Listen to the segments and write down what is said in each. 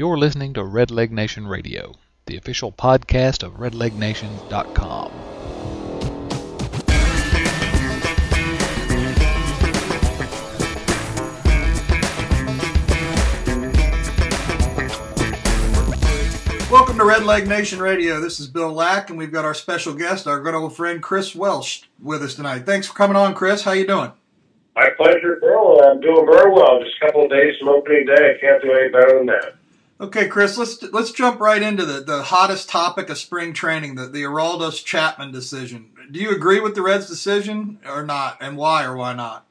You're listening to Red Leg Nation Radio, the official podcast of redlegnation.com. Welcome to Red Leg Nation Radio. This is Bill Lack, and we've got our special guest, our good old friend Chris Welsh, with us tonight. Thanks for coming on, Chris. How you doing? My pleasure, Bill. I'm doing very well. Just a couple of days from opening day. I can't do any better than that. Okay, Chris. Let's let's jump right into the, the hottest topic of spring training, the the Aroldis Chapman decision. Do you agree with the Reds' decision or not, and why or why not?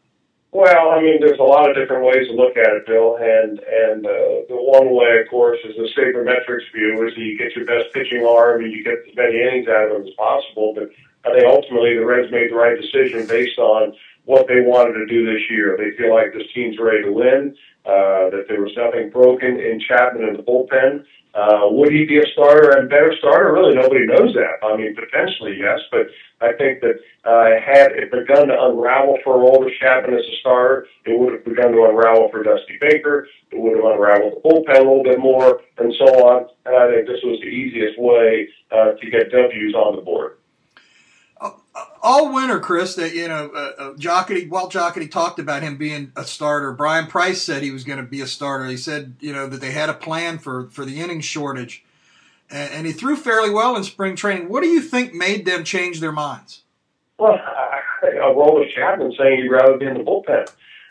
Well, I mean, there's a lot of different ways to look at it, Bill, and and uh, the one way, of course, is the sabermetrics view, is that you get your best pitching arm and you get as many innings out of them as possible. But I think ultimately the Reds made the right decision based on what they wanted to do this year. They feel like this team's ready to win, uh, that there was nothing broken in Chapman in the bullpen. Uh, would he be a starter and better starter? Really, nobody knows that. I mean, potentially, yes, but I think that uh, had it begun to unravel for Aroldis Chapman as a starter, it would have begun to unravel for Dusty Baker. It would have unraveled the bullpen a little bit more, and so on. And I think this was the easiest way uh, to get W's on the board all winter, Chris, that you know, uh, uh, Jocketty, Walt Jocketty talked about him being a starter. Bryan Price said he was going to be a starter. He said, you know, that they had a plan for for the inning shortage, and, and he threw fairly well in spring training. What do you think made them change their minds? Well, Aroldis Chapman saying he'd rather be in the bullpen.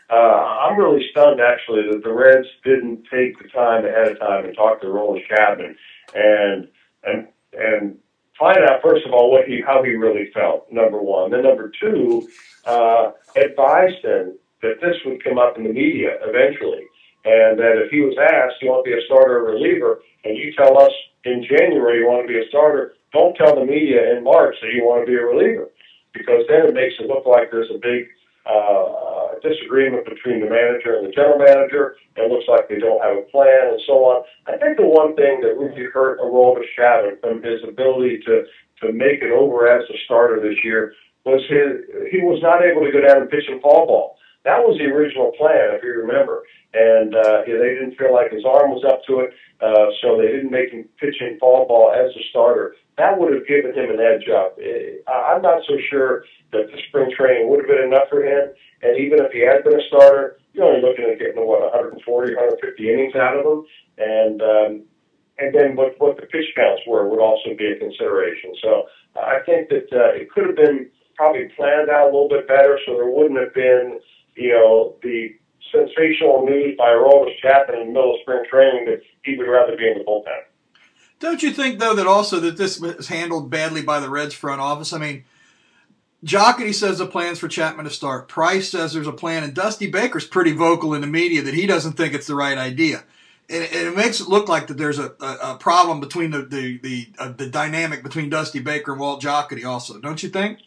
Uh, I'm really stunned, actually, that the Reds didn't take the time ahead of time and talk to Aroldis Chapman and and and find out first of all what he how he really felt. Number one, then number two, uh, advised him that this would come up in the media eventually, and that if he was asked, "You want to be a starter or reliever?" and you tell us in January you want to be a starter, don't tell the media in March that you want to be a reliever, because then it makes it look like there's a big disagreement between the manager and the general manager. It looks like they don't have a plan and so on. I think the one thing that really hurt Aroldis Chapman from his ability to, to make it over as a starter this year was his, he was not able to go down and pitch in fall ball. That was the original plan, if you remember. And uh, they didn't feel like his arm was up to it, uh, so they didn't make him pitch in fall ball as a starter. That would have given him an edge up. Eh, I'm not so sure that the spring training would have been enough for him. And even if he had been a starter, you're only looking at getting what 140, 150 innings out of him. And um, and then what what the pitch counts were would also be a consideration. So I think that uh, it could have been probably planned out a little bit better, so there wouldn't have been you know, the sensational news by Aroldis Chapman in the middle of spring training that he would rather be in the bullpen. Don't you think, though, that also that this was handled badly by the Reds front office? I mean, Jocketty says the plans for Chapman to start. Price says there's a plan, and Dusty Baker's pretty vocal in the media that he doesn't think it's the right idea. And, it makes it look like that there's a, a, a problem between the the the, uh, the dynamic between Dusty Baker and Walt Jocketty, also, don't you think?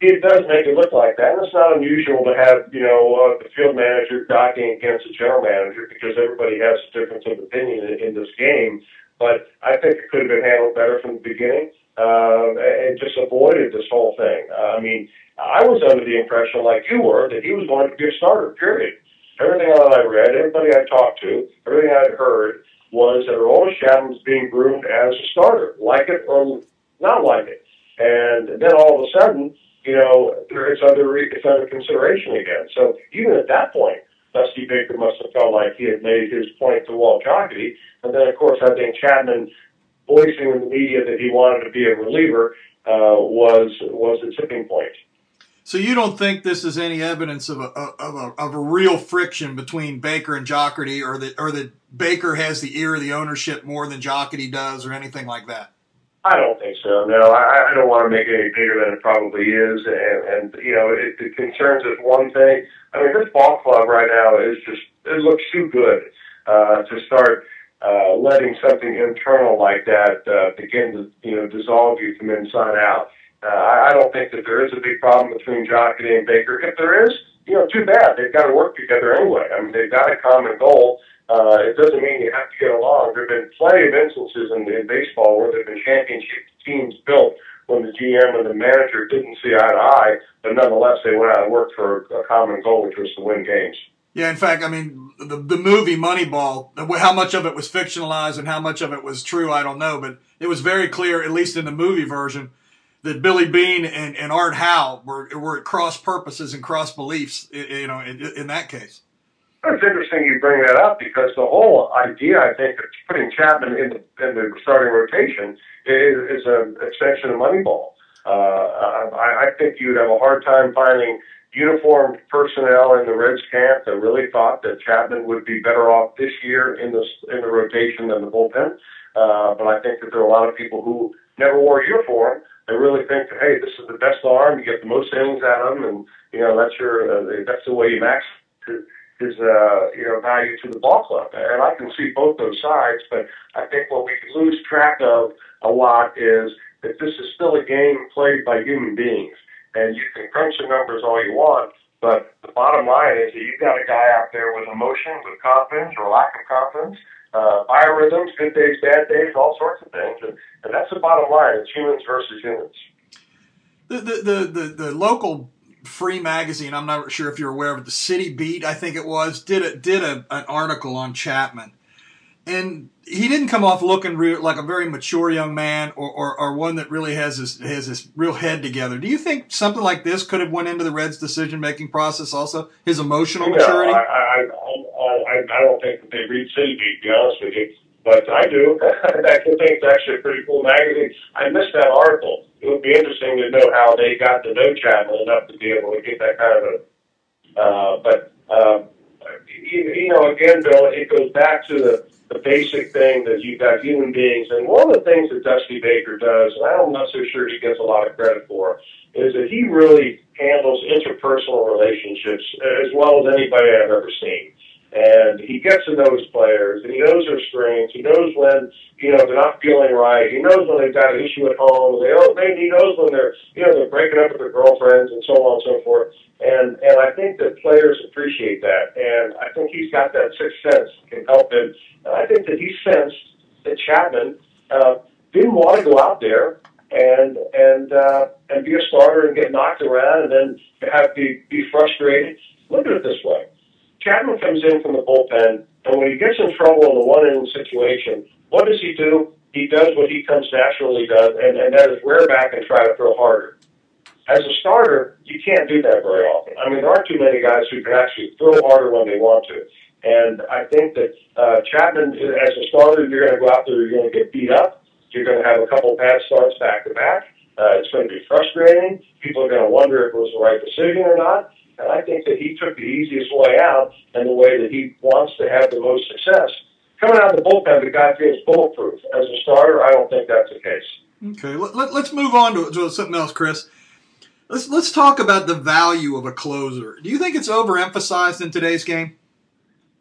it does make it look like that. And it's not unusual to have, you know, uh, the field manager docking against the general manager because everybody has a difference of opinion in, in this game. But I think it could have been handled better from the beginning uh, and just avoided this whole thing. Uh, I mean, I was under the impression, like you were, that he was going to be a starter, period. Everything that I read, everybody I talked to, everything I'd heard was that Aroldis Chapman was being groomed as a starter, like it or not like it. And then all of a sudden, you know, it's under it's under consideration again. So even at that point, Dusty Baker must have felt like he had made his point to Walt Jocketty. And then, of course, I think Chapman voicing in the media that he wanted to be a reliever uh, was was the tipping point. So you don't think this is any evidence of a of a of a real friction between Baker and Jocketty, or that or that Baker has the ear of the ownership more than Jocketty does, or anything like that? I don't think so. No, I, I don't want to make it any bigger than it probably is. And, and you know, it, it concerns us one thing. I mean, this ball club right now is just, it looks too good uh, to start uh, letting something internal like that uh, begin to, you know, dissolve you from inside out. Uh, I, I don't think that there is a big problem between Jocketty and Baker. If there is, you know, too bad. They've got to work together anyway. I mean, they've got a common goal uh, it doesn't mean you have to get along. There have been plenty of instances in, in baseball where there have been championship teams built when the GM and the manager didn't see eye to eye, but nonetheless they went out and worked for a common goal, which was to win games. Yeah, in fact, I mean, the, the movie Moneyball, how much of it was fictionalized and how much of it was true, I don't know, but it was very clear, at least in the movie version, that Billy Beane and, and Art Howe were, were at cross purposes and cross beliefs, you know, in, in that case. It's interesting you bring that up because the whole idea, I think, of putting Chapman in the, in the starting rotation is, is an extension of Moneyball. Uh, I, I think you'd have a hard time finding uniformed personnel in the Reds camp that really thought that Chapman would be better off this year in the in the rotation than the bullpen. Uh, but I think that there are a lot of people who never wore a uniform and really think hey, this is the best arm. You get the most innings out of him, and you know that's your uh, that's the way you max his uh, you know value to the ball club. And I can see both those sides, but I think what we lose track of a lot is that this is still a game played by human beings and you can crunch the numbers all you want, but the bottom line is that you've got a guy out there with emotion, with confidence or lack of confidence, uh, biorhythms, good days, bad days, all sorts of things, and, and that's the bottom line. It's humans versus humans. The the the the, the local free magazine. I'm not sure if you're aware of it. The City Beat, I think it was, did a, did a, an article on Chapman, and he didn't come off looking real, like a very mature young man or, or, or, one that really has his, has his real head together. Do you think something like this could have went into the Reds' decision making process also? His emotional no, maturity? I, I, I, I, don't think that they read City Beat, to be honest with you. But I do. I think it's actually a pretty cool magazine. I missed that article. It would be interesting to know how they got to know Chapman enough to be able to get that kind of a. Uh, but uh, you, you know, again, Bill, it goes back to the the basic thing that you've got human beings. And one of the things that Dusty Baker does, and I'm not so sure he gets a lot of credit for, is that he really handles interpersonal relationships as well as anybody I've ever seen and he gets to know his players, and he knows their strengths. He knows when you know they're not feeling right. He knows when they've got an issue at home. They maybe he knows when they're you know they're breaking up with their girlfriends and so on and so forth. And and I think that players appreciate that, and I think he's got that sixth sense can help him. And I think that he sensed that Chapman uh, didn't want to go out there and and uh, and be a starter and get knocked around and then have be be frustrated. Look at it this way Chapman comes in from the bullpen, and when he gets in trouble in a one inning situation, what does he do? He does what he comes naturally does, and, and that is rear back and try to throw harder. As a starter, you can't do that very often. I mean, there aren't too many guys who can actually throw harder when they want to. And I think that uh, Chapman, as a starter, you're going to go out there, you're going to get beat up. You're going to have a couple bad starts back to back. Uh, it's going to be frustrating. People are going to wonder if it was the right decision or not. And I think that he took the easiest way out and the way that he wants to have the most success. Coming out of the bullpen, the guy feels bulletproof. As a starter, I don't think that's the case. Okay, let, us move on to, to something else, Chris. Let's let's talk about the value of a closer. Do you think it's overemphasized in today's game?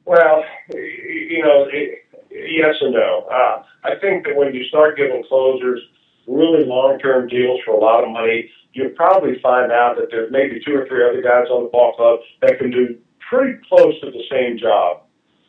Well, you know, it, yes and no. Uh, I think that when you start giving closers really long-term deals for a lot of money, you'll probably find out that there's maybe two or three other guys on the ball club that can do pretty close to the same job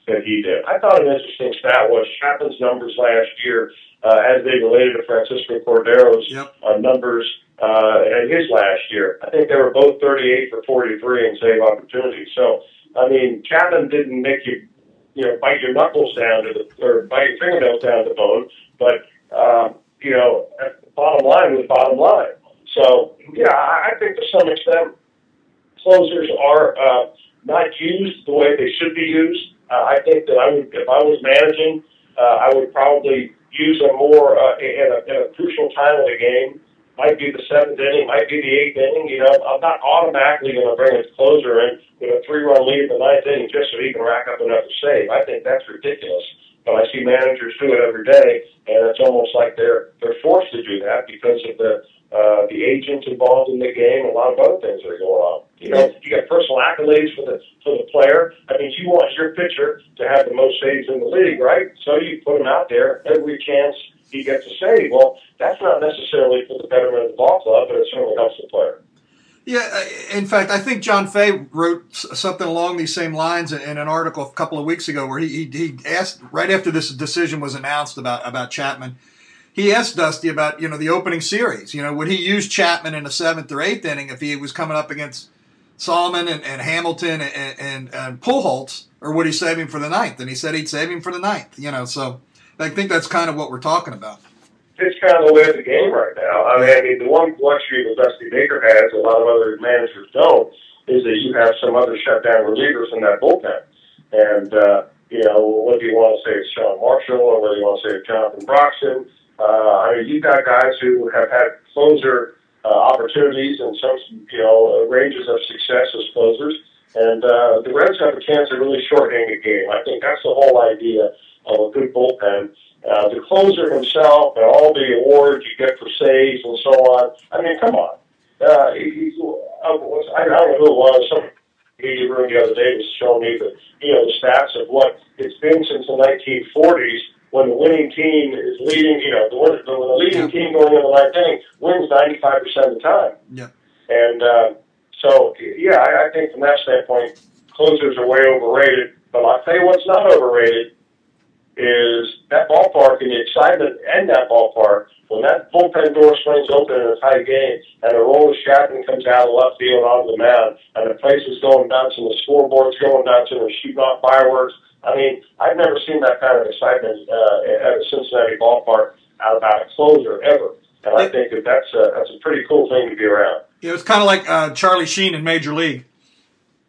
that he did. I thought an interesting stat was Chapman's numbers last year, uh, as they related to Francisco Cordero's yep. uh, numbers uh, at his last year. I think they were both 38 for 43 in save opportunities. So, I mean, Chapman didn't make you, you know, bite your knuckles down to the, or bite your fingernails down to the bone, but, uh, you know, bottom line was bottom line. So, yeah, I think to some extent, closers are uh, not used the way they should be used. Uh, I think that I would, if I was managing, uh, I would probably use them more uh, in, a, in a crucial time of the game. Might be the seventh inning, might be the eighth inning. You know, I'm not automatically going to bring a closer in with a three-run lead in the ninth inning just so he can rack up another save. I think that's ridiculous. But I see managers do it every day, and it's almost like they're they're forced to do that because of the uh, the agents involved in the game, a lot of other things that are going on. You know, you got personal accolades for the for the player. I mean, you want your pitcher to have the most saves in the league, right? So you put him out there every chance he gets a save. Well, that's not necessarily for the betterment of the ball club, but it certainly helps the player. Yeah, in fact, I think John Fay wrote something along these same lines in an article a couple of weeks ago, where he he, he asked right after this decision was announced about about Chapman he asked Dusty about you know the opening series. You know, would he use Chapman in the seventh or eighth inning if he was coming up against Solomon and, and Hamilton and, and, and Pujols, or would he save him for the ninth? And he said he'd save him for the ninth. You know, so I think that's kind of what we're talking about. It's kind of the way of the game right now. I mean, I mean the one luxury that Dusty Baker has, a lot of other managers don't, is that you have some other shutdown relievers in that bullpen. And, uh, you know, whether you want to say it's Sean Marshall or whether you want to say it's Jonathan Broxton, I mean, you've got guys who have had closer uh, opportunities and some, you know, ranges of success as closers. And uh, the Reds have a chance to really shorthand the game. I think that's the whole idea of a good bullpen. Uh, the closer himself and all the awards you get for saves and so on. I mean, come on. Uh, he, I, was, I don't know who it was. Some media room the other day was showing me the you know the stats of what it's been since the 1940s when the winning team is leading, you know, the, the, the leading yeah. team going in the ninth inning wins 95% of the time. Yeah. And uh, so, yeah, I, I think from that standpoint, closers are way overrated. But I'll tell you what's not overrated is that ballpark and the excitement in that ballpark when that bullpen door swings open in a tight game and Aroldis Chapman comes out of left field onto the mound and the place is going nuts and the scoreboard's going nuts and they're shooting off fireworks – I mean, I've never seen that kind of excitement uh, at a Cincinnati ballpark out about a closer ever. And I think that that's a, that's a pretty cool thing to be around. Yeah, it's kind of like uh, Charlie Sheen in Major League.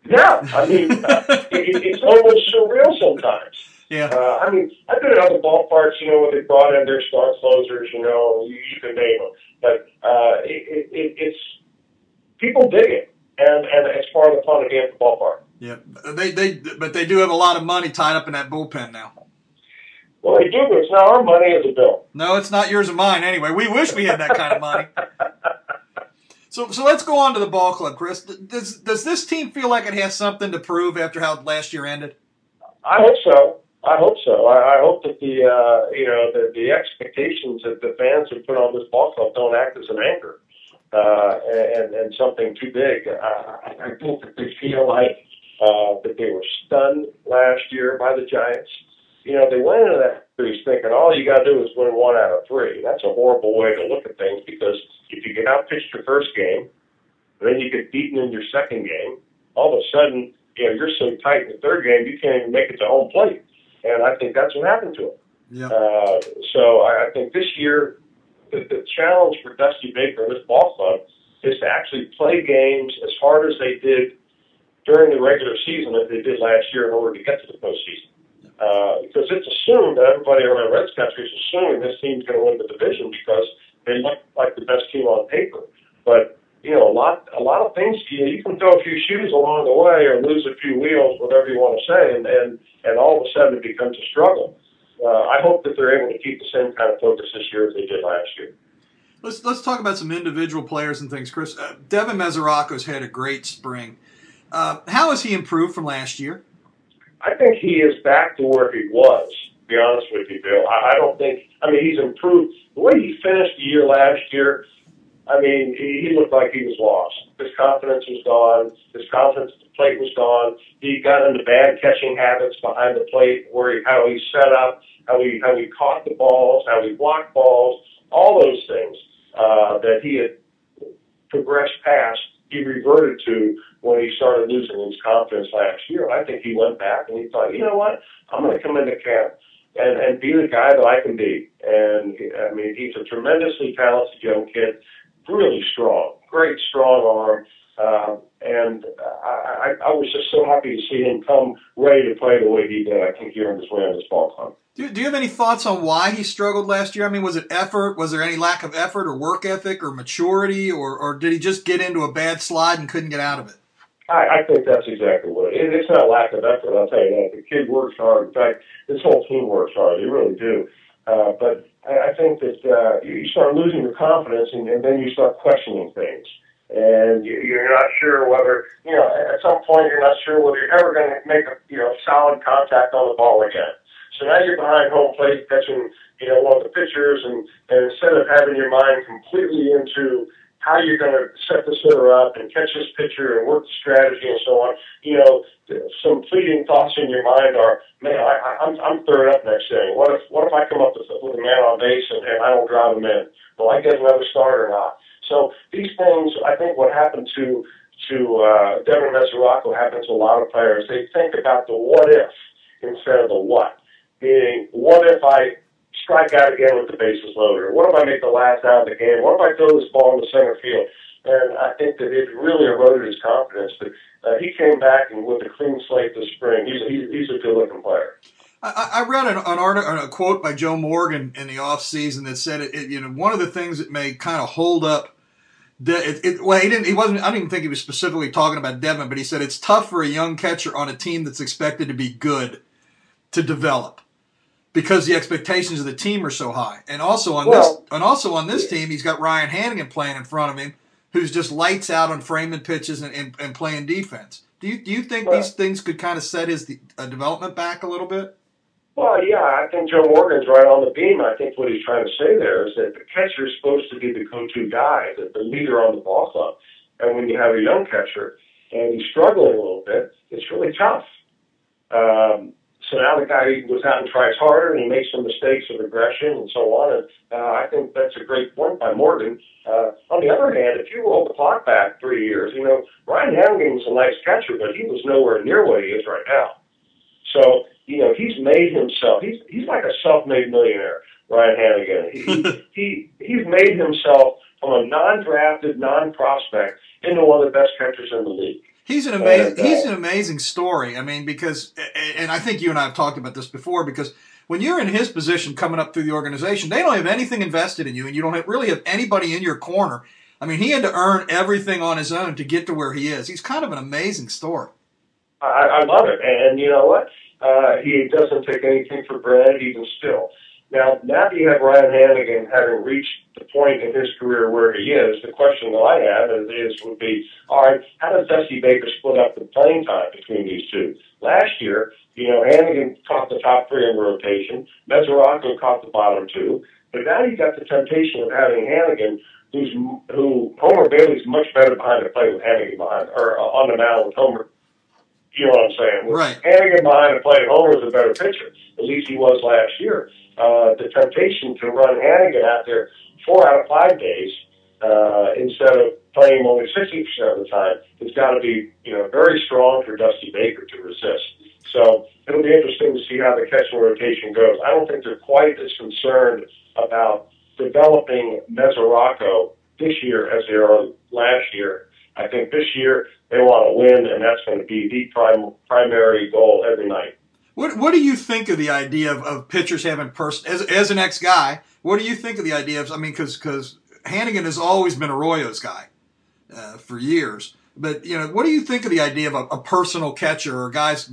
Yeah, I mean, uh, it, it's almost surreal sometimes. Yeah. Uh, I mean, I've been at other ballparks, you know, where they brought in their star closers, you know, you, you can name them. But uh, it, it, it's people dig it, and and it's part of the fun of being at the ballpark. Yeah, they they but they do have a lot of money tied up in that bullpen now. Well, they do, but it's not our money as a bill. No, it's not yours or mine anyway. We wish we had that kind of money. so so let's go on to the ball club, Chris. Does does this team feel like it has something to prove after how last year ended? I hope so. I hope so. I, I hope that the uh, you know the, the expectations that the fans have put on this ball club don't act as an anchor uh, and and something too big. I, I think that they feel like uh, that they were stunned last year by the Giants. You know, they went into that series thinking all you got to do is win one out of three. That's a horrible way to look at things because if you get out pitched your first game, then you get beaten in your second game, all of a sudden, you know, you're so tight in the third game you can't even make it to home plate. And I think that's what happened to them. Yeah. Uh, so I, I think this year, the, the challenge for Dusty Baker and this ball club is to actually play games as hard as they did during the regular season as they did last year in order to get to the postseason. Uh, because it's assumed that everybody around Reds country is assuming this team's going to win the division because they look like the best team on paper. But you know, a lot, a lot of things. You, you can throw a few shoes along the way, or lose a few wheels, whatever you want to say, and and, and all of a sudden it becomes a struggle. Uh, I hope that they're able to keep the same kind of focus this year as they did last year. Let's let's talk about some individual players and things, Chris. Uh, Devin Mesoraco's had a great spring. Uh, how has he improved from last year? I think he is back to where he was. To be honest with you, Bill. I, I don't think. I mean, he's improved. The way he finished the year last year, I mean, he, he looked like he was lost. His confidence was gone. His confidence at the plate was gone. He got into bad catching habits behind the plate, where he, how he set up, how he how he caught the balls, how he blocked balls, all those things uh, that he had progressed past. He reverted to when he started losing his confidence last year. I think he went back and he thought, you know what, I'm going to come into camp and and be the guy that I can be. And I mean, he's a tremendously talented young kid, really strong, great strong arm. Uh, and I, I, I was just so happy to see him come ready to play the way he did. I think he earned his way on this ball club. Do, do you have any thoughts on why he struggled last year? I mean, was it effort? Was there any lack of effort or work ethic or maturity, or, or did he just get into a bad slide and couldn't get out of it? I, I think that's exactly what it is. It's not lack of effort, I'll tell you that. The kid works hard. In fact, this whole team works hard. They really do. Uh, but I, I think that uh, you start losing your confidence and, and then you start questioning things. And you, you're not sure whether, you know, at some point you're not sure whether you're ever going to make a, you know, solid contact on the ball again. So now you're behind home plate catching, you know, one of the pitchers and, and instead of having your mind completely into how you're going to set the hitter up and catch this pitcher and work the strategy and so on. You know, some fleeting thoughts in your mind are, man, I, I'm I'm third up next inning. What if what if I come up with, with a man on base and, and I don't drive him in? Will I get another start or not? So these things, I think, what happened to to uh, Devin Mesoraco happens to a lot of players. They think about the what if instead of the what. Meaning, what if I strike out again with the bases loaded? What if I make the last out of the game? What if I throw this ball in the center field? And I think that it really eroded his confidence. But uh, he came back and with a clean slate this spring. He's he's, he's a good looking player. I, I read an, an article, a quote by Joe Morgan in the off season that said it, it, You know, one of the things that may kind of hold up. The, it, it, well, he didn't. He wasn't. I don't even think he was specifically talking about Devin, but he said it's tough for a young catcher on a team that's expected to be good to develop because the expectations of the team are so high. And also on well, this, and also on this team, he's got Ryan Hanigan playing in front of him, who's just lights out on framing pitches and, and, and playing defense. Do you do you think well, these things could kind of set his uh, development back a little bit? Well, yeah, I think Joe Morgan's right on the beam. I think what he's trying to say there is that the catcher is supposed to be the go-to guy, the, the leader on the ball club. And when you have a young catcher and he's struggling a little bit, it's really tough. Um, so now the guy goes out and tries harder and he makes some mistakes of aggression and so on. And uh, I think that's a great point by Morgan. Uh, on the other hand, if you roll the clock back three years, you know, Ryan Hanigan was a nice catcher, but he was nowhere near what he is right now. So you know, he's made himself. He's he's like a self-made millionaire, Ryan Hanigan. He he he's made himself from a non-drafted, non-prospect into one of the best catchers in the league. He's an amazing. Uh, he's an amazing story. I mean, because, and I think you and I have talked about this before. Because when you're in his position, coming up through the organization, they don't have anything invested in you, and you don't have, really have anybody in your corner. I mean, he had to earn everything on his own to get to where he is. He's kind of an amazing story. I, I love it, and you know what? Uh, he doesn't take anything for granted, even still. Now, now that you have Ryan Hanigan having reached the point in his career where he is, the question that I have is, would be, all right, how does Dusty Baker split up the playing time between these two? Last year, you know, Hanigan caught the top three in rotation, Mesoraco caught the bottom two, but now you got the temptation of having Hanigan, who's who Homer Bailey's much better behind the plate with Hanigan behind, or uh, on the mound with Homer you know what I'm saying? Right. Hanigan behind the plate, Homer was a better pitcher. At least he was last year. Uh, the temptation to run Hanigan out there four out of five days uh, instead of playing only 60% of the time has got to be, you know, very strong for Dusty Baker to resist. So it'll be interesting to see how the catching rotation goes. I don't think they're quite as concerned about developing Mesoraco this year as they are last year. I think this year they want to win, and that's going to be the prime, primary goal every night. What What do you think of the idea of, of pitchers having person as as an ex guy? What do you think of the idea of? I mean, because because Hanigan has always been Arroyo's guy uh, for years. But you know, what do you think of the idea of a, a, personal catcher or guys,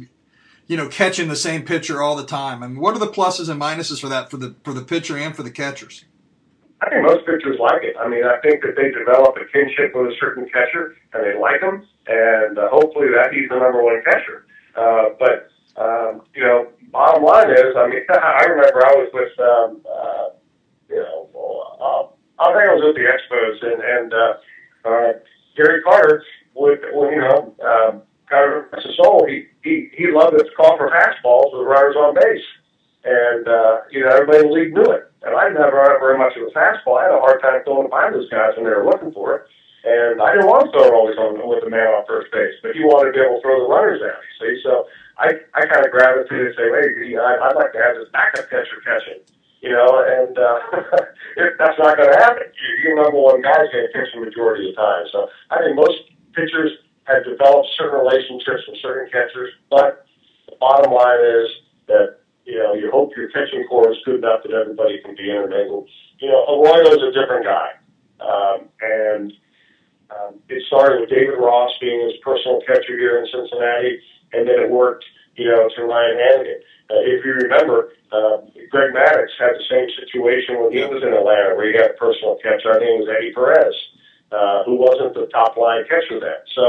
you know, catching the same pitcher all the time? I mean, what are the pluses and minuses for that for the for the pitcher and for the catchers? I think most pitchers like it. I mean, I think that they develop a kinship with a certain catcher, and they like him, and uh, hopefully that he's the number one catcher. Uh, but um, you know, bottom line is, I mean, I remember I was with, um, uh, you know, uh, I think I was with the Expos, and and uh, uh, Gary Carter would, well, you know, um, Carter soul. He he he loved to call for fastballs with runners on base, and uh, you know, everybody in the league knew it. And I never had very much of a fastball. I had a hard time throwing behind those guys when they were looking for it. And I didn't want to throw it always on with the man on first base, but he wanted to be able to throw the runners out. You see, so I I kind of gravitated to say, hey, I'd like to have this backup catcher catching, you know. And uh, if that's not going to happen, your number one guy's going to catch the majority of the time. So I think most pitchers have developed certain relationships with certain catchers, but the bottom line is that you know, you hope your pitching corps is good enough that everybody can be intermingled. You know, Arroyo's a different guy. Um, and um, it started with David Ross being his personal catcher here in Cincinnati, and then it worked, you know, to Ryan Hanigan. Uh, if you remember, uh, Greg Maddux had the same situation when he was in Atlanta, where he had a personal catcher. I think it was Eddie Perez, uh, who wasn't the top line catcher then. So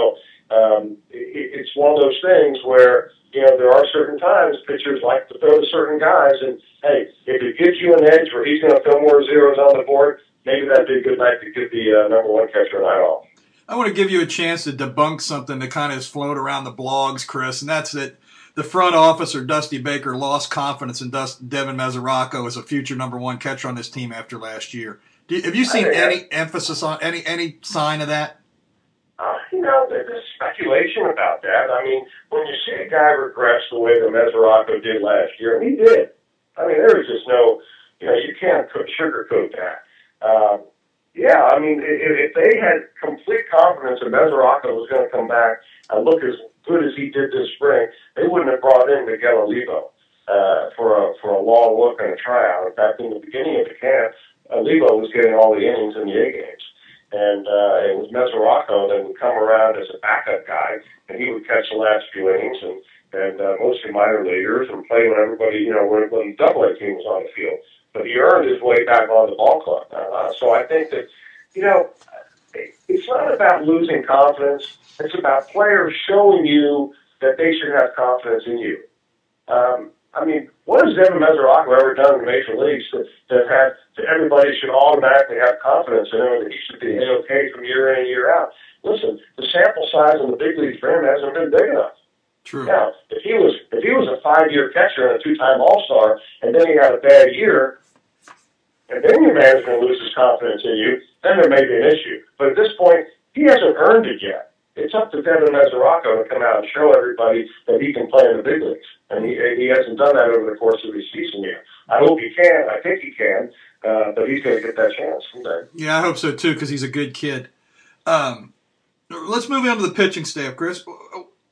um, it, it's one of those things where you know, there are certain times pitchers like to throw to certain guys, and hey, if it gives you an edge where he's going to throw more zeros on the board, maybe that'd be a good night to get the uh, number one catcher a night off. I want to give you a chance to debunk something that kind of has floated around the blogs, Chris, and that's that the front office or Dusty Baker lost confidence in Dust, Devin Mesoraco as a future number one catcher on this team after last year. You, have you seen any emphasis on any any sign of that? Uh, you know, there's speculation about that. I mean, when you see a guy regress the way that Mesoraco did last year, and he did. I mean, there is just no, you know, you can't sugarcoat that. Um, yeah, I mean, if, if they had complete confidence that Mesoraco was going to come back and look as good as he did this spring, they wouldn't have brought in Miguel Olivo uh, for a for a long look and a tryout. In fact, in the beginning of the camp, Olivo was getting all the innings in the A games and uh, it was Mesoraco that would come around as a backup guy, and he would catch the last few innings and and uh, mostly minor leaguers and play when everybody, you know, when, when the double A team was on the field. But he earned his way back on the ball club. Uh, so I think that, you know, it's not about losing confidence. It's about players showing you that they should have confidence in you. Um, I mean, what has Devin Mesoraco ever done in the major leagues that, that had that everybody should automatically have confidence in him and that he should be okay from year in and year out? Listen, the sample size in the big leagues for him hasn't been big enough. True. Now, if he was if he was a five year catcher and a two time All Star, and then he had a bad year, and then your management loses confidence in you, then there may be an issue. But at this point, he hasn't earned it yet it's up to Devin Mesoraco to come out and show everybody that he can play in the big leagues. And he, he hasn't done that over the course of his season yet. I hope he can. I think he can. Uh, but he's going to get that chance someday. Yeah, I hope so too, because he's a good kid. Um, let's move on to the pitching staff, Chris.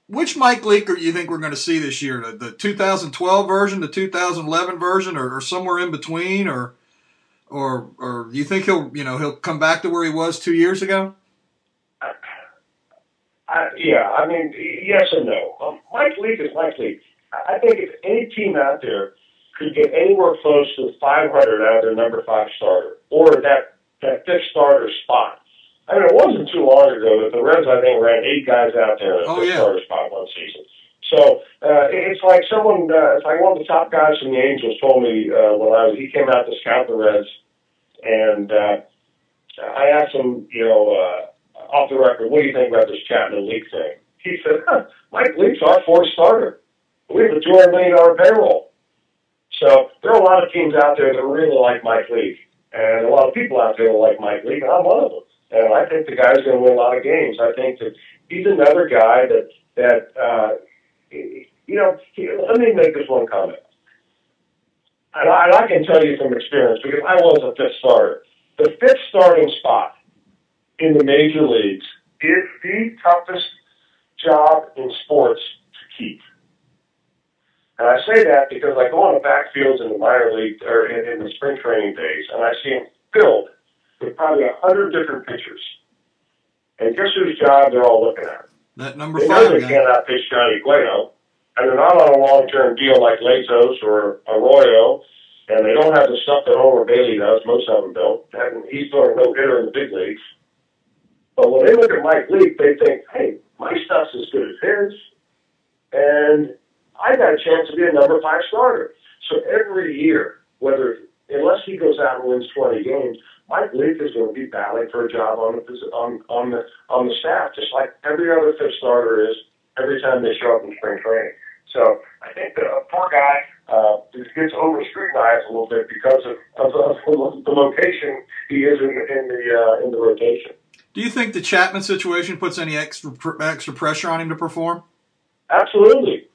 Which Mike Leake do you think we're going to see this year? The, the 2012 version, the 2011 version, or, or somewhere in between, or or or do you think he'll you know he'll come back to where he was two years ago? I, yeah, I mean, yes and no. Um, Mike Leake is Mike Leake. I think if any team out there could get anywhere close to 500 out of their number five starter or that that fifth starter spot. I mean, it wasn't too long ago that the Reds, I think, ran eight guys out there the Oh, fifth yeah. starter spot one season. So uh, it's like someone, uh, it's like one of the top guys from the Angels told me uh, when I was, he came out to scout the Reds, and uh, I asked him, you know, uh, off the record, what do you think about this Chapman Leake thing? He said, huh, Mike Leake's our fourth starter. We have a two hundred million dollar payroll. So there are a lot of teams out there that really like Mike Leake, and a lot of people out there that like Mike Leake, and I'm one of them. And I think the guy's going to win a lot of games. I think that he's another guy that that uh, you know. Let me make this one comment, and I, and I can tell you from experience because I was a fifth starter. The fifth starting spot in the major leagues is the toughest job in sports to keep. And I say that because I go on the backfields in the minor league or in, in the spring training days, and I see them filled with probably a hundred different pitchers. And guess whose job they're all looking at? That number They know five they guy. cannot pitch Johnny Cueto, and they're not on a long-term deal like Latos or Arroyo, and they don't have the stuff that Homer Bailey does. Most of them don't. And he's throwing no hitter in the big leagues. But when they look at Mike Leake, they think, "Hey, my stuff's as good as his, and I got a chance to be a number five starter." So every year, whether unless he goes out and wins 20 games, Mike Leake is going to be battling for a job on the on on the on the staff, just like every other fifth starter is every time they show up in spring training. So I think the uh, poor guy uh, gets over scrutinized a little bit because of, of, of the location he is in, in the uh, in the rotation. Do you think the Chapman situation puts any extra pr- extra pressure on him to perform? Absolutely,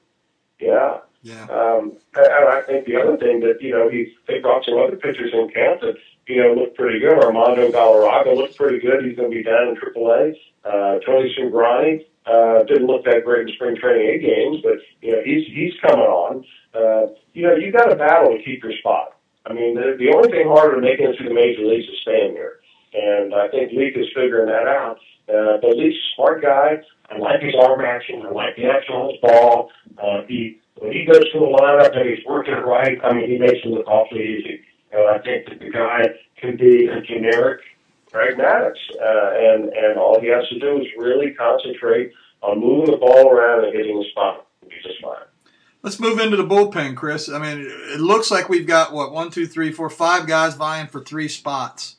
yeah. Yeah. Um, and and I think the other thing that you know he they brought some other pitchers in camp that you know looked pretty good. Armando Galarraga looked pretty good. He's going to be down in AAA. Uh, Tony Cingrani uh, didn't look that great in spring training eight games, but you know he's he's coming on. Uh, you know you got to battle to keep your spot. I mean the, the only thing harder than making it through the major leagues is staying there, and I think Leake is figuring that out. Uh, but Leake's a smart guy. I like his arm action. I like the action on his ball. Uh, he when he goes to the lineup and he's working right, I mean, he makes it look awfully easy. I think that the guy can be a generic Maddux, uh, and and all he has to do is really concentrate on moving the ball around and hitting the spot. He'll be just fine. Let's move into the bullpen, Chris. I mean, it looks like we've got what one, two, three, four, five guys vying for three spots.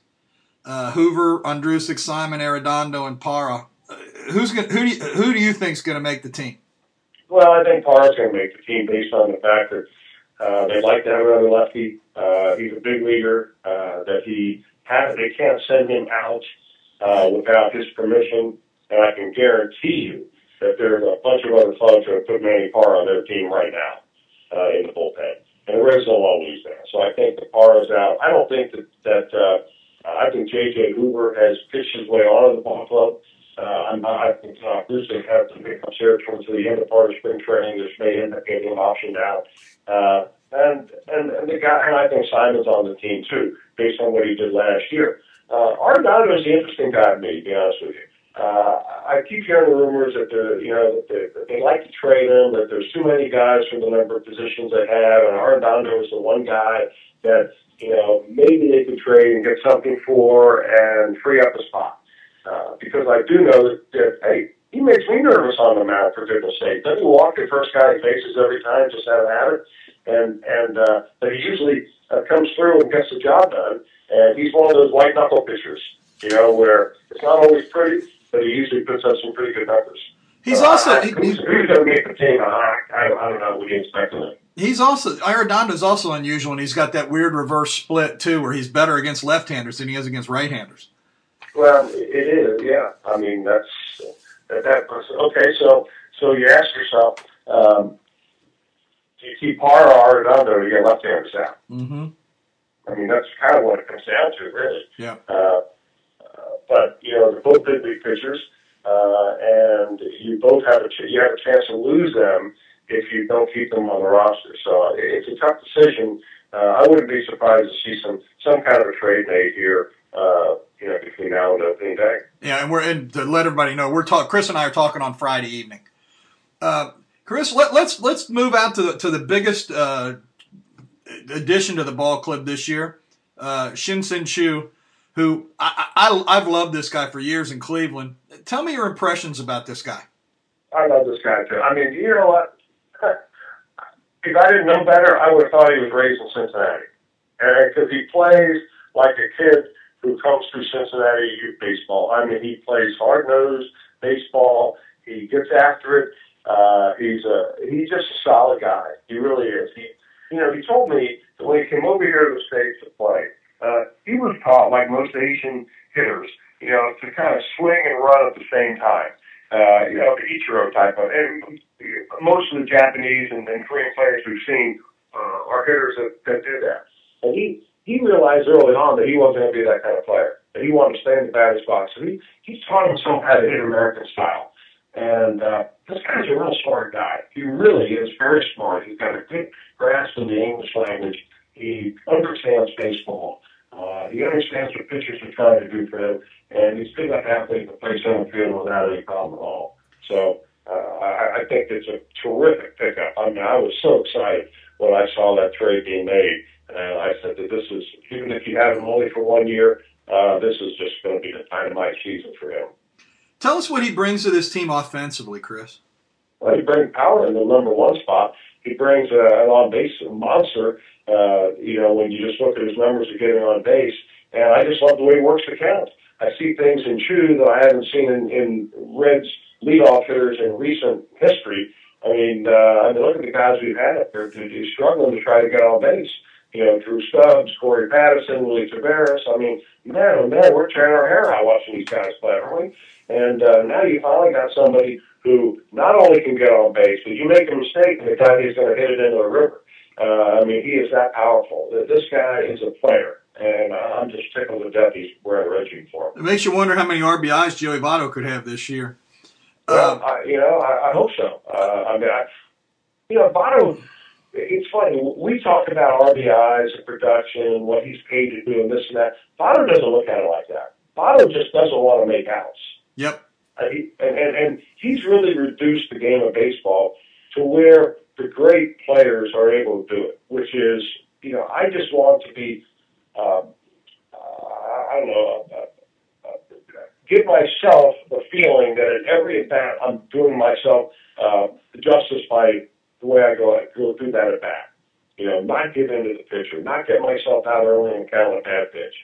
Uh, Hoover, Ondrusek, Simon, Arredondo, and Parra. Uh, who's gonna, who do you, who do you think's going to make the team? Well, I think Parr's going to make the team based on the fact that uh, they'd like to have another lefty. Uh, he's a big leaguer. Uh, that he has, they can't send him out uh, without his permission. and I can guarantee you that there's a bunch of other clubs who have put Manny Parra on their team right now uh, in the bullpen. And the Reds don't want to. So I think the Parra's out. I don't think that, that uh, I think J.J. Hoover has pitched his way onto the ball club. Uh, I'm not, I think uh, Bruce has had to pick up towards the end of part of spring training. This may end up getting him optioned out. Uh, and, and, and the guy, and I think Simon's on the team too, based on what he did last year. Uh, Arredondo is the interesting guy to me, to be honest with you. Uh, I keep hearing rumors that they're, you know, that they, that they like to trade him, that there's too many guys for the number of positions they have, and Arredondo is the one guy that, you know, maybe they could trade and get something for and free up a spot. Uh, because I do know that, that, hey, he makes me nervous on the mound for goodness sake. Doesn't he walk the first guy he faces every time just out of habit? And, and, uh, but he usually uh, comes through and gets the job done. And he's one of those white knuckle pitchers, you know, where it's not always pretty, but he usually puts up some pretty good numbers. He's uh, also I, who's, who's going to make the team? I, I, I don't know. What do you expect of him? He's also is also unusual, and he's got that weird reverse split too, where he's better against left-handers than he is against right-handers. Well, it is, yeah. I mean, that's that. that okay, so so you ask yourself, um, you keep Parra or Arredondo, or you get left-handers out? Mm-hmm. I mean, that's kind of what it comes down to, really. Yeah. Uh, uh, but you know, they're both big league pitchers, uh, and you both have a ch- you have a chance to lose them if you don't keep them on the roster. So it's a tough decision. Uh, I wouldn't be surprised to see some some kind of a trade made here. Uh, you know, between now and opening day. Yeah, and we're and to let everybody know, we're talking. Chris and I are talking on Friday evening. Uh, Chris, let, us let's, let's move out to the to the biggest uh, addition to the ball club this year, uh, Shin-Soo Choo, who I, I, I've loved this guy for years in Cleveland. Tell me your impressions about this guy. I love this guy too. I mean, you know what? if I didn't know better, I would have thought he was raised in Cincinnati, because he plays like a kid who comes through Cincinnati youth baseball. I mean, he plays hard nosed baseball. He gets after it. Uh, he's a he's just a solid guy. He really is. He you know, he told me that when he came over here to the States to play, uh, he was taught, like most Asian hitters, you know, to kind of swing and run at the same time. Uh, you know, the Ichiro type of, and most of the Japanese and, and Korean players we've seen uh, are hitters that, that do that. And he, he realized early on that he wasn't going to be that kind of player, that he wanted to stay in the batter's box. So he, he taught himself how to hit American style. And uh, this guy's a real smart guy. He really is very smart. He's got a good grasp of the English language. He understands baseball. Uh, he understands what pitchers are trying to do for him, and he's good enough athlete to play center field without any problem at all. So uh, I, I think it's a terrific pickup. I mean, I was so excited when I saw that trade being made, and I said that this is even if you have him only for one year, uh, this is just going to be the dynamite season for him. Tell us what he brings to this team offensively, Chris. Well, he brings power in the number one spot. He brings uh, an on base monster. Uh, you know, when you just look at his numbers of getting on base, and I just love the way he works the count. I see things in Choo that I haven't seen in, in Reds leadoff hitters in recent history. I mean, uh, I mean, look at the guys we've had up there. He's struggling to try to get on base. You know, Drew Stubbs, Corey Patterson, Willy Taveras. I mean, man, oh man, we're tearing our hair out watching these guys play, aren't we? And uh, now you finally got somebody who not only can get on base, but you make a mistake and the guy he's going to hit it into a river. Uh, I mean, he is that powerful. This guy is a player, and uh, I'm just tickled to death he's wearing a red uniform. It makes you wonder how many RBIs Joey Votto could have this year. Well, uh, I, you know, I, I hope so. Uh, I mean, I, you know, Votto. It's funny. We talk about RBIs and production, what he's paid to do, and this and that. Votto doesn't look at it like that. Votto just doesn't want to make outs. Yep. Uh, he, and, and, and he's really reduced the game of baseball to where the great players are able to do it, which is, you know, I just want to be, um, uh, I don't know, uh, uh, give myself the feeling that at every bat I'm doing myself uh, justice by the way I go, go through that at bat. You know, not give in to the pitcher, not get myself out early and count a bad pitch.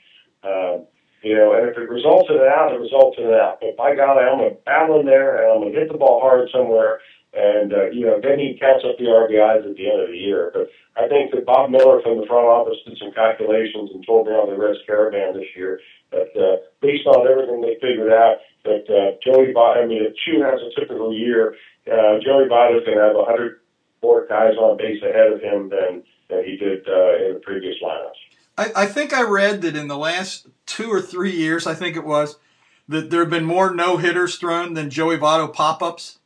Um, you know, and if it results in an out, it results in an out. But by golly, I'm going to battle in there and I'm going to hit the ball hard somewhere And, uh, you know, then he counts up the RBIs at the end of the year. But I think that Bob Miller from the front office did some calculations and told me on the Reds Caravan this year that, uh, based on everything they figured out, that, uh, Joey Votto, I mean, if Choo has a typical year, uh, Joey Votto's going to have 100 more guys on base ahead of him than, than he did, uh, in the previous lineups. I, I think I read that in the last two or three years, I think it was, that there have been more no hitters thrown than Joey Votto pop ups.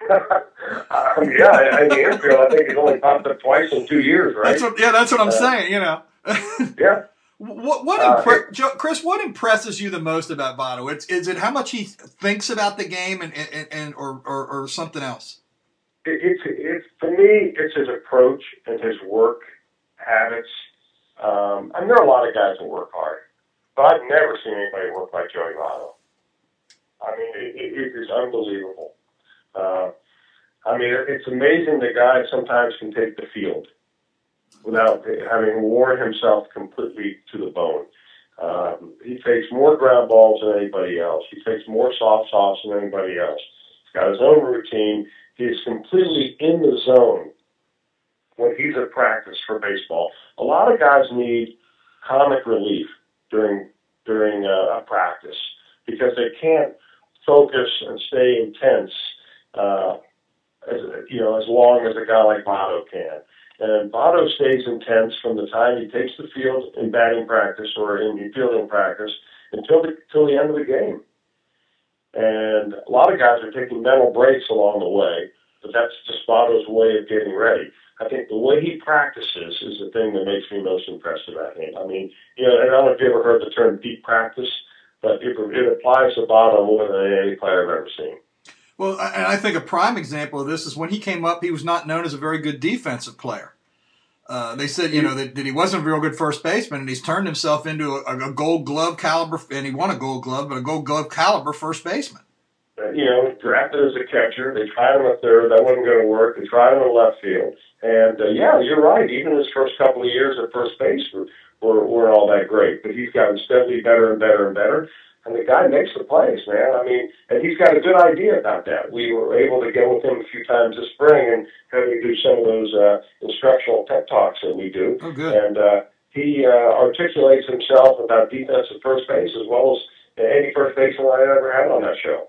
um, yeah, in the infield, I think he's only popped up twice in two years, right? That's what, yeah, that's what I'm uh, saying. You know. yeah. What what uh, Joe, Chris? What impresses you the most about Votto? It's is it how much he thinks about the game and and, and or, or, or something else? It, it's it's for me, it's his approach and his work habits. Um, I mean, there are a lot of guys that work hard, but I've never seen anybody work like Joey Votto. I mean, it, it, it is unbelievable. Uh, I mean, it's amazing the guy sometimes can take the field without having worn himself completely to the bone. Um, he takes more ground balls than anybody else. He takes more soft toss than anybody else. He's got his own routine. He is completely in the zone when he's at practice for baseball. A lot of guys need comic relief during during uh, a practice because they can't focus and stay intense uh, as you know as long as a guy like Votto can. And Votto stays intense from the time he takes the field in batting practice or in fielding practice until the, until the end of the game. And a lot of guys are taking mental breaks along the way, but that's just Votto's way of getting ready. I think the way he practices is the thing that makes me most impressed about him. I mean, you know, I don't know if you ever heard the term deep practice, but it, it applies to Votto more than any player I've ever seen. Well, and I think a prime example of this is when he came up, he was not known as a very good defensive player. Uh, they said, you know, that, that, he wasn't a real good first baseman, and he's turned himself into a, a, Gold Glove caliber, and he won a Gold Glove, but a Gold Glove caliber first baseman. Uh, you know, drafted as a catcher. They tried him at third. That wasn't going to work. They tried him in left field. And uh, yeah, you're right. Even his first couple of years at first base were, were, weren't all that great, but he's gotten steadily better and better and better and the guy makes the plays, man. I mean, and he's got a good idea about that. We were able to get with him a few times this spring and have him do some of those uh, instructional pep talks that we do. Oh, good. And uh, he uh, articulates himself about defense at first base as well as any first baseman I ever had on that show.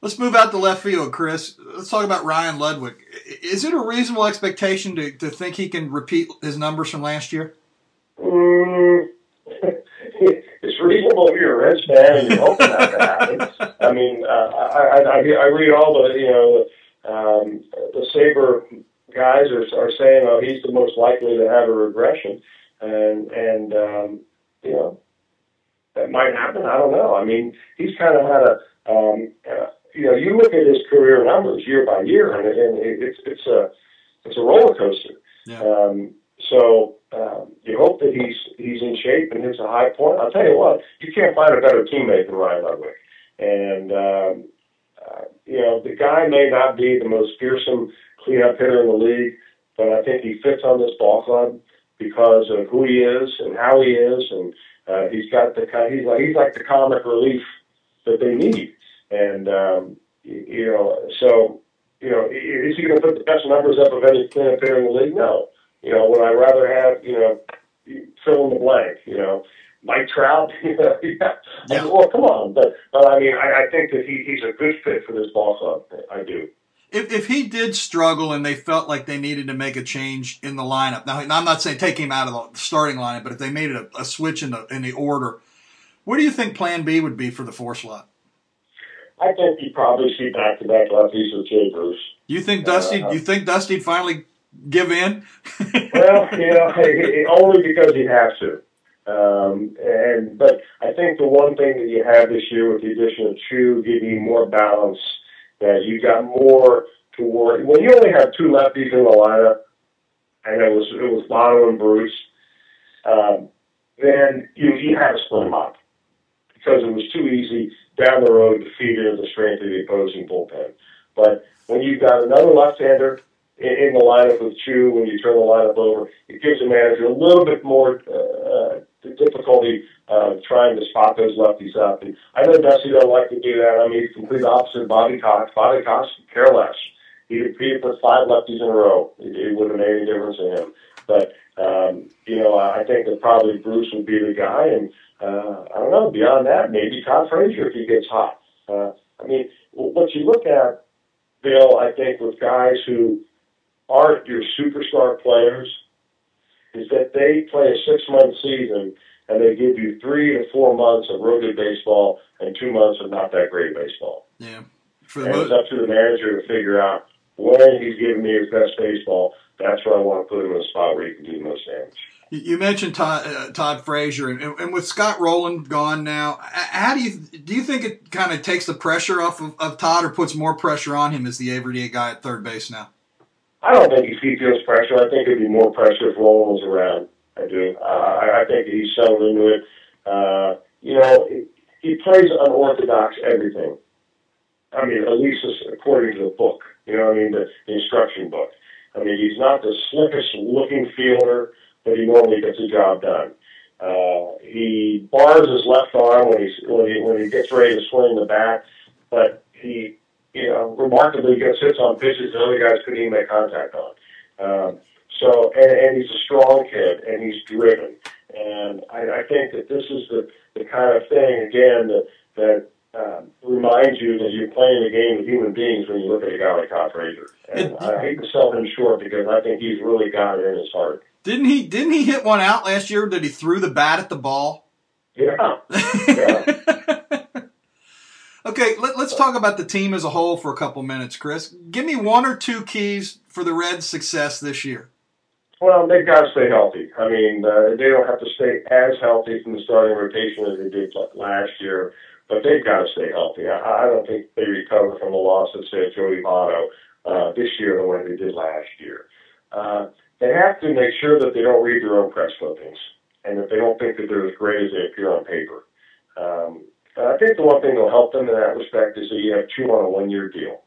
Let's move out to left field, Chris. Let's talk about Ryan Ludwick. Is it a reasonable expectation to, to think he can repeat his numbers from last year? Mm, reasonable if you're a Reds fan and you're hoping that to happen. I mean, uh, I, I, I read all the, you know, um, the Saber guys are, are saying, oh, he's the most likely to have a regression. And, and, um, you know, that might happen. I don't know. I mean, he's kind of had a, um, uh, you know, you look at his career numbers year by year, and, and it's it's a it's a roller coaster. Yeah. Um, so um, you hope that he's he's in shape and hits a high point. I'll tell you what, you can't find a better teammate than Ryan Ludwick. And um, uh, you know, the guy may not be the most fearsome cleanup hitter in the league, but I think he fits on this ball club because of who he is and how he is, and uh, he's got the kind. he's like he's like the comic relief that they need. And um, you know, so you know, is he going to put the best numbers up of any cleanup hitter in the league? No. You know, would I rather have, you know, fill in the blank, you know, Mike Trout? yeah. yeah. Well, come on. But, but I mean, I, I think that he, he's a good fit for this ball club. I do. If, if he did struggle and they felt like they needed to make a change in the lineup, now I'm not saying take him out of the starting lineup, but if they made a, a switch in the in the order, what do you think Plan B would be for the four slot? I think he'd probably see back to back lefties with Jay Bruce. You think Dusty? Uh, you think Dusty finally give in? well, you know, only because you have to. Um, and but I think the one thing that you have this year with the addition of Choo giving you more balance, that you got more to worry. When you only have two lefties in the lineup, and it was it was Votto and Bruce, um, then you you had to split them up because it was too easy down the road to feed into the strength of the opposing bullpen. But when you've got another left-hander in, the lineup with Choo when you turn the lineup over. It gives the manager a little bit more uh, difficulty uh, trying to spot those lefties up. And I know Dusty doesn't like to do that. I mean, he's complete opposite of Bobby Cox. Bobby Cox could care less. He would he put five lefties in a row. It, it wouldn't have made any difference to him. But um, you know, I think that probably Bruce would be the guy, and uh, I don't know. Beyond that, maybe Todd Frazier if he gets hot. Uh, I mean, what you look at, Bill, I think with guys who aren't your superstar players, is that they play a six month season and they give you three to four months of real good baseball and two months of not that great baseball. Yeah. For the And it's up to the manager to figure out when he's giving me his best baseball. That's where I want to put him in a spot where he can do the most damage. You you mentioned Todd, uh, Todd Frazier, and, and with Scott Rolen gone now, how do you do you think it kind of takes the pressure off of, of Todd, or puts more pressure on him as the everyday guy at third base now? I don't think he feels pressure. I think it'd be more pressure if Rolen was around. I do. Uh, I, think he's settled into it. Uh, you know, he, he plays unorthodox everything. I mean, at least according to the book. You know, what I mean, the, the instruction book. I mean, he's not the slickest looking fielder, but he normally gets the job done. Uh, he bars his left arm when he's when he when he gets ready to swing the bat, but he you know remarkably gets hits on pitches that other guys couldn't even make contact on. Um, so and, and he's a strong kid and he's driven, and I, I think that this is the the kind of thing again that that um, reminds you that you're playing a game with human beings when you look at a guy like Todd Frazier. And I hate to sell him short because I think he's really got it in his heart. Didn't he? Didn't he hit one out last year that he threw the bat at the ball? Yeah. okay, let, let's talk about the team as a whole for a couple minutes, Chris. Give me one or two keys for the Reds' success this year. Well, they've got to stay healthy. I mean, uh, they don't have to stay as healthy from the starting rotation as they did last year, but they've got to stay healthy. I, I don't think they recover from the loss of, say, Joey Votto uh, this year the way they did last year. Uh, they have to make sure that they don't read their own press clippings and that they don't think that they're as great as they appear on paper. Um, I think the one thing that'll help them in that respect is that you have Choo on a one-year deal.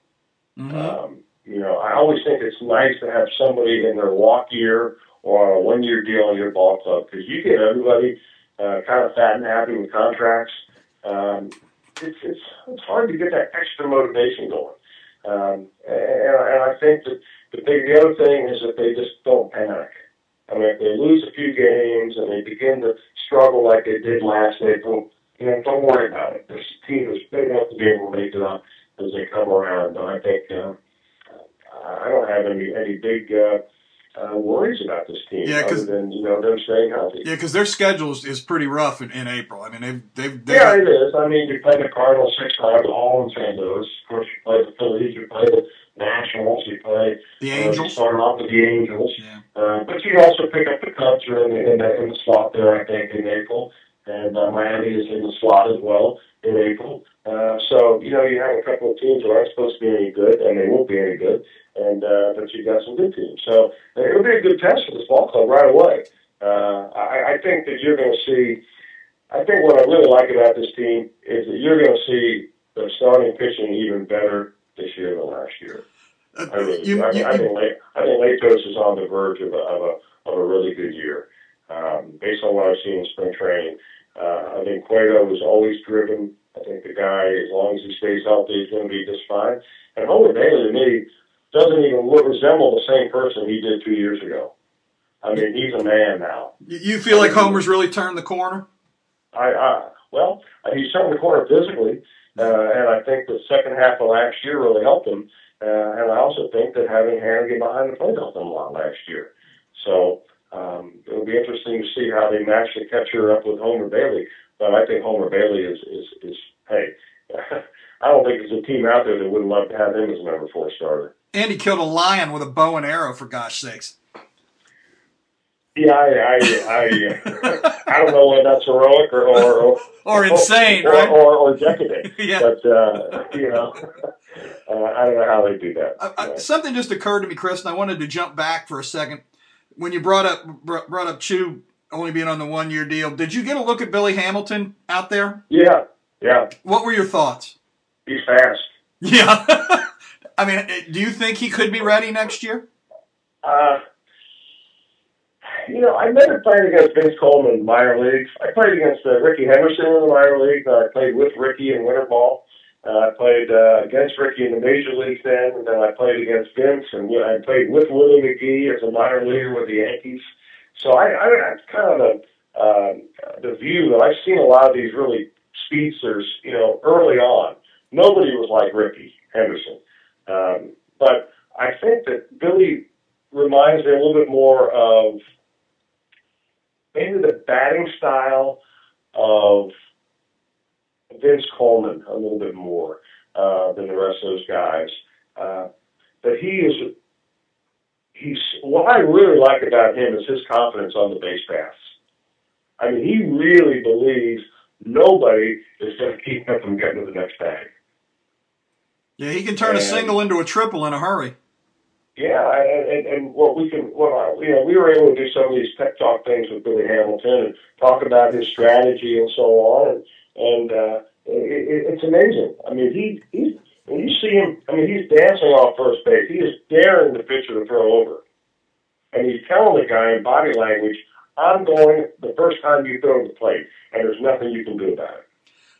Mhm. Um, you know, I always think it's nice to have somebody in their walk year or on a one year deal in your ball club because you get everybody uh, kind of fat and happy with contracts. Um, it's, it's, it's hard to get that extra motivation going. Um, and, and I think that the big, the other thing is that they just don't panic. I mean, if they lose a few games and they begin to struggle like they did last April, you know, don't worry about it. This team is big enough to be able to make it up as they come around. And I think, uh, I don't have any any big uh, uh, worries about this team Yeah, 'cause- other than you know them staying healthy. Yeah, because their schedule is, pretty rough in, in April. I mean, they've they've, they've Yeah, it is. I mean, you play the Cardinals six times, all in St. Louis. Of course, you play the Phillies, you play the Nationals, you play the uh, Angels. start off with the Angels, Yeah. uh, but you also pick up the Cubs in the, in the in the slot there, I think, in April, and uh, Miami is in the slot as well in April. Uh, so you know, you have a couple of teams that aren't supposed to be any good, and they won't be any good, and uh, but you got some good teams. So it'll be a good test for this ball club right away. Uh, I, I think that you're going to see. I think what I really like about this team is that you're going to see the starting pitching even better this year than last year. Uh, I really, you- I, you- I think late, I think Latos is on the verge of a of a, of a really good year, um, based on what I've seen in spring training. Uh, I think Cueto was always driven. I think the guy, as long as he stays healthy, is going to be just fine. And Homer Bailey, to me, doesn't even look, resemble the same person he did two years ago. I mean, he's a man now. you feel like Homer's really turned the corner? I, I well, he's turned the corner physically, uh, and I think the second half of last year really helped him. Uh, and I also think that having Hanigan behind the plate helped him a lot last year. So um, it'll be interesting to see how they match the catcher up with Homer Bailey. But I think Homer Bailey is is is hey. I don't think there's a team out there that wouldn't love to have him as a number four starter. And he killed a lion with a bow and arrow, for gosh sakes. Yeah, I I I, I don't know whether that's heroic or or, or Or insane, or, right? Or, or decadent. Yeah. But uh, you know, uh, I don't know how they do that. I, I, something just occurred to me, Chris, and I wanted to jump back for a second. When you brought up br- brought up Choo only being on the one year deal, did you get a look at Billy Hamilton out there? yeah, yeah, What were your thoughts? he's fast. Yeah, I mean, do you think he could be ready next year? Uh, you know, I never played against Vince Coleman in the minor leagues. I played against uh, Rickey Henderson in the minor league. Uh, I played with Rickey in winter ball. Uh, I played uh, against Rickey in the major leagues then, and then I played against Vince, and I played with Willie McGee as a minor leaguer with the Yankees. So I, I that's kind of the uh, the view that I've seen a lot of these really speedsters, you know, early on. Nobody was like Rickey Henderson, um, but I think that Billy reminds me a little bit more of maybe the batting style of Vince Coleman a little bit more uh, than the rest of those guys. Uh, but he is he's what I really like about him is his confidence on the base paths. I mean, he really believes nobody is going to keep him from getting to the next bag. Yeah, he can turn and, a single into a triple in a hurry. Yeah, and, and what we can, what I, you know, we were able to do some of these pep talk things with Billy Hamilton and talk about his strategy and so on, and and uh, it, it's amazing. I mean, he he's when you see him, I mean, he's dancing off first base. He is daring the pitcher to throw over, and he's telling the guy in body language, "I'm going the first time you throw the plate, and there's nothing you can do about it."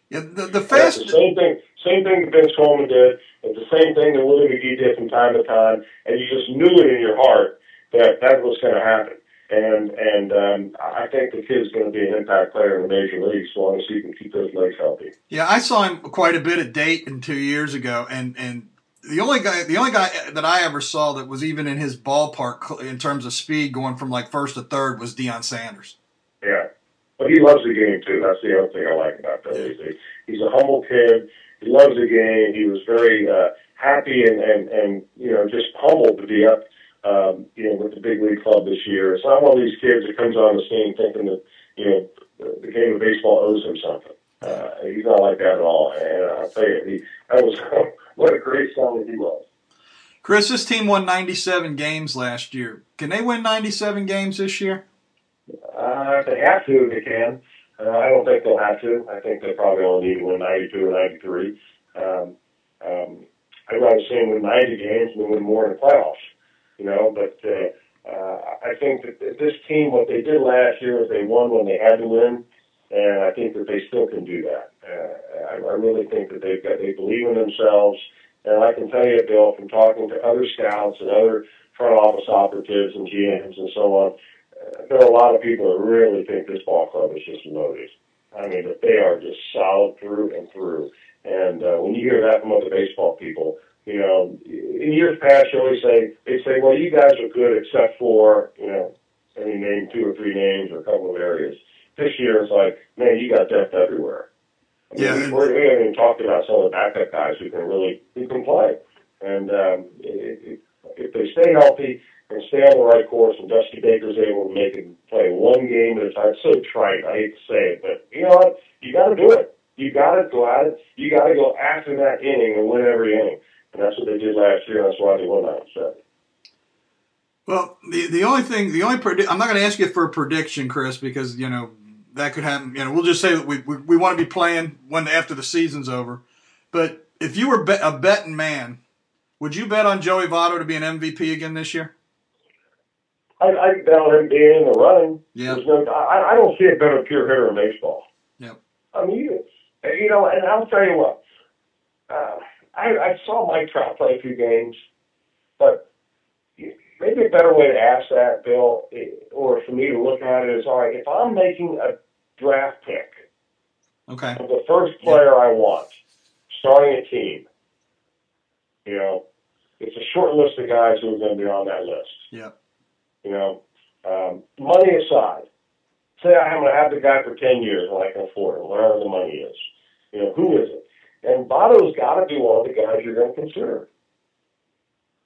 Yeah, the, the fast. the same thing. Same thing that Vince Coleman did. It's the same thing that Willie McGee did from time to time, and you just knew it in your heart that that was going to happen. And and um, I think the kid's going to be an impact player in the major leagues as long as he can keep those legs healthy. Yeah, I saw him quite a bit at Dayton two years ago, and and the only guy the only guy that I ever saw that was even in his ballpark in terms of speed going from like first to third was Deion Sanders. Yeah, but he loves the game too. That's the other thing I like about Billy. He's a humble kid. He loves the game. He was very uh, happy and, and and you know just humbled to be up um, you know, with the big league club this year. It's not one of these kids that comes on the scene thinking that, you know, the, the game of baseball owes him something. Uh, he's not like that at all. And I'll tell you, he, that was what a great son he was. Chris, this team won 97 games last year. Can they win 97 games this year? Uh, if they have to, they can. Uh, I don't think they'll have to. I think they probably only need to win 92 or 93. Um, um, I'd rather see them win 90 games than win more in the playoffs you know. But uh, uh, I think that this team, what they did last year is they won when they had to win, and I think that they still can do that. Uh, I, I really think that they've got they believe in themselves, and I can tell you, Bill, from talking to other scouts and other front office operatives and GMs and so on, uh, there are a lot of people that really think this ball club is just loaded. I mean, that they are just solid through and through. And uh, when you hear that from other baseball people, you know, in years past, you always say they say, "Well, you guys are good except for you know, I mean, name two or three names or a couple of areas." This year, it's like, man, you got depth everywhere. I mean, yeah, We're, we haven't even talked about some of the backup guys who can really who can play, and um, if, if they stay healthy and stay on the right course, and Dusty Baker's able to make it play one game at a time. It's so trite, I hate to say it, but you know what? You got to do it. You got to go at it. You got to go after that inning and win every inning. And that's what they did last year. That's why they won that set. Well, the the only thing, the only predi- I'm not going to ask you for a prediction, Chris, because you know that could happen. You know, we'll just say that we we, we want to be playing when after the season's over. But if you were a betting man, would you bet on Joey Votto to be an MVP again this year? I, I bet on him being in the running. Yeah. No, I, I don't see a better pure hitter in baseball. Yep. I mean, you, you know, and I'll tell you what. Uh, I, I saw Mike Trout play a few games, but maybe a better way to ask that, Bill, or for me to look at it is, all right, if I'm making a draft pick okay. of the first player I want, starting a team, you know, it's a short list of guys who are going to be on that list. Yep. You know, um, money aside, say I'm going to have the guy for 10 years and I can afford him, whatever the money is. You know, who is it? And Votto's got to be one of the guys you're going to consider.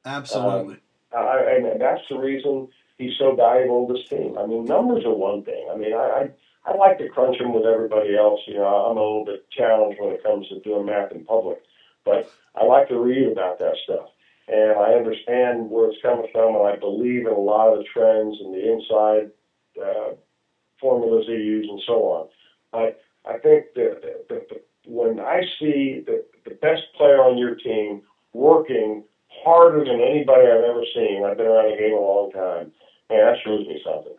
Absolutely. Um, uh, and that's the reason he's so valuable to this team. I mean, numbers are one thing. I mean, I, I I like to crunch them with everybody else. You know, I'm a little bit challenged when it comes to doing math in public, but I like to read about that stuff. And I understand where it's coming from, and I believe in a lot of the trends and the inside uh, formulas they use and so on. I I think that the, the, when I see the, the best player on your team working harder than anybody I've ever seen, I've been around the game a long time, man, that shows me something.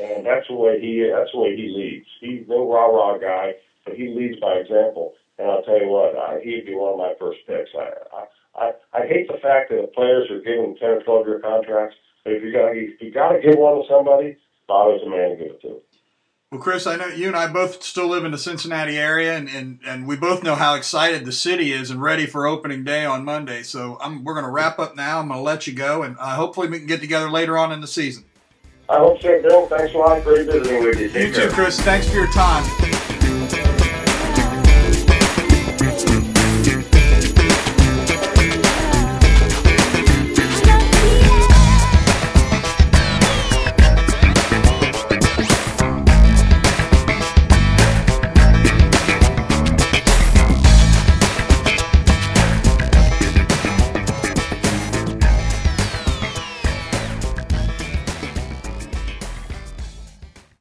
and that's the way he that's the way he leads. He's no rah rah guy, but he leads by example. And I'll tell you what, I, he'd be one of my first picks. I, I I hate the fact that the players are given ten or twelve year contracts. But if you got if you got to give one to somebody, Bobby's the man to give it to. Well, Chris, I know you and I both still live in the Cincinnati area, and, and, and we both know how excited the city is and ready for opening day on Monday. So I'm, we're going to wrap up now. I'm going to let you go, and uh, hopefully we can get together later on in the season. I hope so, Bill. Thanks a lot. Great visiting with you. Take you care. too, Chris. Thanks for your time.